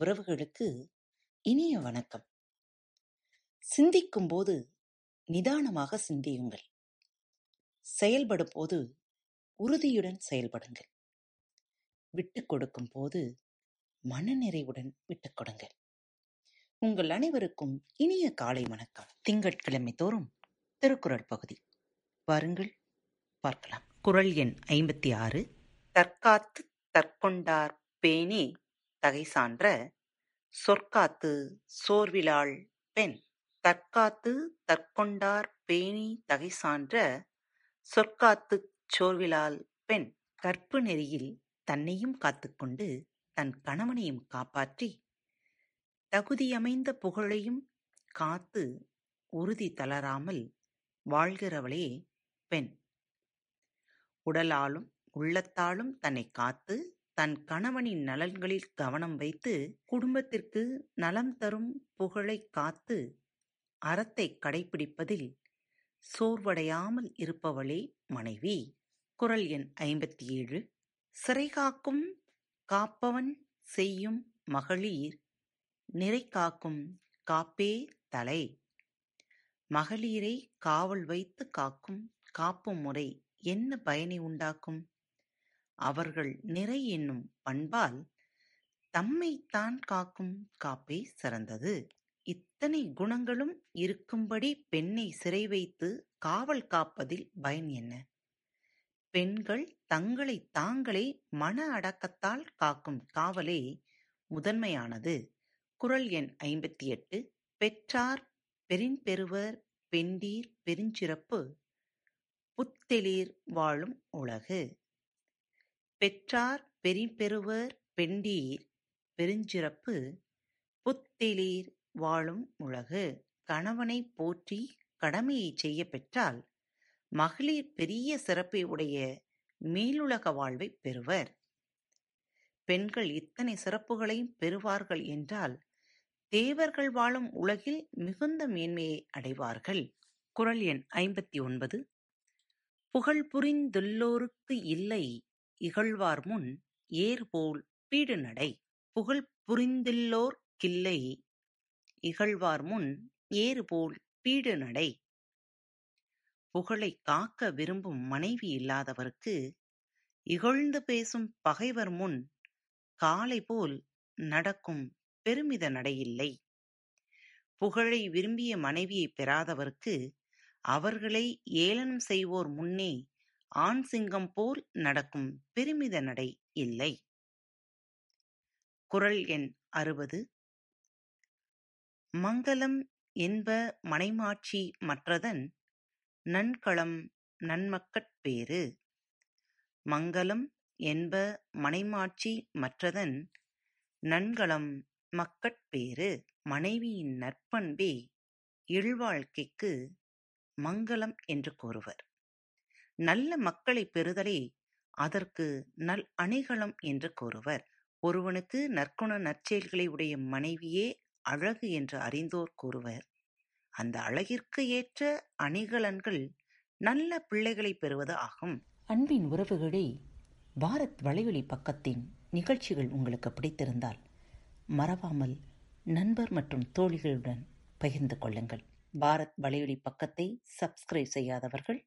உறவுகளுக்கு இனிய வணக்கம். சிந்திக்கும் போது நிதானமாக சிந்தியுங்கள். செயல்படும்போது உறுதியுடன் செயல்படுங்கள். விட்டுக் கொடுக்கும்போது மனநிறைவுடன் விட்டுக் கொடுங்கள். உங்கள் அனைவருக்கும் இனிய காலை வணக்கம். திங்கட்கிழமை தோறும் திருக்குறள் பகுதி. வாருங்கள் பார்க்கலாம். குறள் எண் ஐம்பத்தி ஆறு தற்காத்து தற்கொண்டார் பேணி தகைசான்ற சொற்காத்து சோர்விலாள் பெண். தற்காத்து தற்கொண்டார் பேணி தகைசான்ற சொற்காத்துச் சோர்விலாள் பெண். கற்பு நெறியில் தன்னையும் காத்துக்கொண்டு தன் கணவனையும் காப்பாற்றி தகுதியமைந்த புகழையும் காத்து உறுதி தளராமல் வாழ்கிறவளே பெண். உடலாலும் உள்ளத்தாலும் தன்னைக் காத்து தன் கணவனின் நலன்களில் கவனம் வைத்து குடும்பத்திற்கு நலம் தரும் புகழைக் காத்து அறத்தைக் கடைப்பிடிப்பதில் சோர்வடையாமல் இருப்பவளே மனைவி. குரல் எண் ஐம்பத்தி ஏழு சிறைகாக்கும் காப்பவன் செய்யும் மகளிர் நிறை காக்கும் காப்பே தலை. மகளிரைக் காவல் வைத்துக் காக்கும் காப்பும் முறை என்ன பயனை உண்டாக்கும்? அவர்கள் நிறை என்னும் பண்பால் தம்மைத்தான் காக்கும் காப்பே சிறந்தது. இத்தனை குணங்களும் இருக்கும்படி பெண்ணைச் சிறை வைத்து காவல் காப்பதில் பயன் என்ன? பெண்கள் தங்களைத் தாங்களே மன அடக்கத்தால் காக்கும் காவலே முதன்மையானது. குறள் எண் ஐம்பத்தி எட்டு பெற்றார் பெறின்பெறுவர் பெண்டீர் பெருஞ்சிறப்பு புத்தெளிர் வாழும் உலகு. பெற்றார் பெறின்பெறுவர் பெண்டீர் பெருஞ்சிறப்பு புத்தெளிர் வாழும் உலகு. கணவனைப் போற்றிக் கடமையைச் செய்யப் பெற்றால் மகளிர் பெரிய சிறப்பை உடைய மேலுலக வாழ்வைப் பெறுவர். பெண்கள் இத்தனை சிறப்புகளையும் பெறுவார்கள் என்றால் தேவர்கள் வாழும் உலகில் மிகுந்த மேன்மையை அடைவார்கள். குரல் எண் ஐம்பத்தி ஒன்பது புகழ் புரிந்துள்ளோருக்கு இல்லை இகழ்வார்முன் ஏர்போல் பீடுநடை. புகழ் புரிந்தில்லோர்க் கில்லை இகழ்வார்முன் ஏர்போல் பீடுநடை. புகழைக் காக்க விரும்பும் மனைவி இல்லாதவருக்கு இகழ்ந்து பேசும் பகைவர் முன் காளை போல் நடக்கும் பெருமித நடையில்லை. புகழை விரும்பிய மனைவியைப் பெறாதவருக்கு அவர்களை ஏளனம் செய்வோர் முன்னே ஆண் சிங்கம் போல் நடக்கும் பெருமித நடை இல்லை. குறள் எண் அறுபது மங்கலம் என்ப மனைமாட்சி மற்றதன் நன்களம் நன்மக்கட் பேறு. மங்கலம் என்ப மனைமாட்சி மற்றதன் நன்களம் மக்கட் பேறு. மனைவியின் நற்பண்பே இல்வாழ்க்கைக்கு மங்கலம் என்று கூறுவர். நல்ல மக்களைப் பெறுதலே அதற்கு நல் அணிகலம் என்று கூறுவர். ஒருவனுக்கு நற்குண நற்செயல்களை உடைய மனைவியே அழகு என்று அறிந்தோர் கூறுவர். அந்த அழகிற்கு ஏற்ற அணிகலன்கள் நல்ல பிள்ளைகளைப் பெறுவது ஆகும். அன்பின் உறவுகளே பாரத் வலையொலி பக்கத்தின் நிகழ்ச்சிகள் உங்களுக்கு பிடித்திருந்தால் மறவாமல் நண்பர் மற்றும் தோழிகளுடன் பகிர்ந்து கொள்ளுங்கள். பாரத் வலையொலி பக்கத்தை சப்ஸ்கிரைப் செய்யாதவர்கள்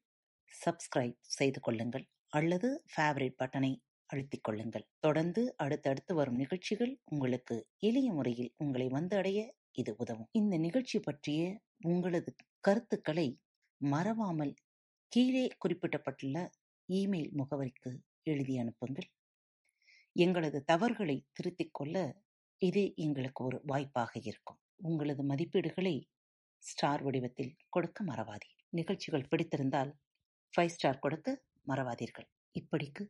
சப்ஸ்கிரைப் செய்து கொள்ளுங்கள் அல்லது ஃபேவரட் பட்டனை அழுத்திக் கொள்ளுங்கள். தொடர்ந்து அடுத்தடுத்து வரும் நிகழ்ச்சிகள் உங்களுக்கு எளிய முறையில் உங்களை வந்து அடைய இது உதவும். இந்த நிகழ்ச்சி பற்றிய உங்களது கருத்துக்களை மறவாமல் கீழே குறிப்பிடப்பட்டுள்ள இமெயில் முகவரிக்கு எழுதி அனுப்புங்கள். எங்களது தவறுகளை திருத்திக் கொள்ள இது எங்களுக்கு ஒரு வாய்ப்பாக இருக்கும். உங்களது மதிப்பீடுகளை ஸ்டார் வடிவத்தில் கொடுக்க மறவாதீர். நிகழ்ச்சிகள் பிடித்திருந்தால் ஃபைவ் ஸ்டார் கொடுத்து மறவாதீர்கள். இப்படிக்கு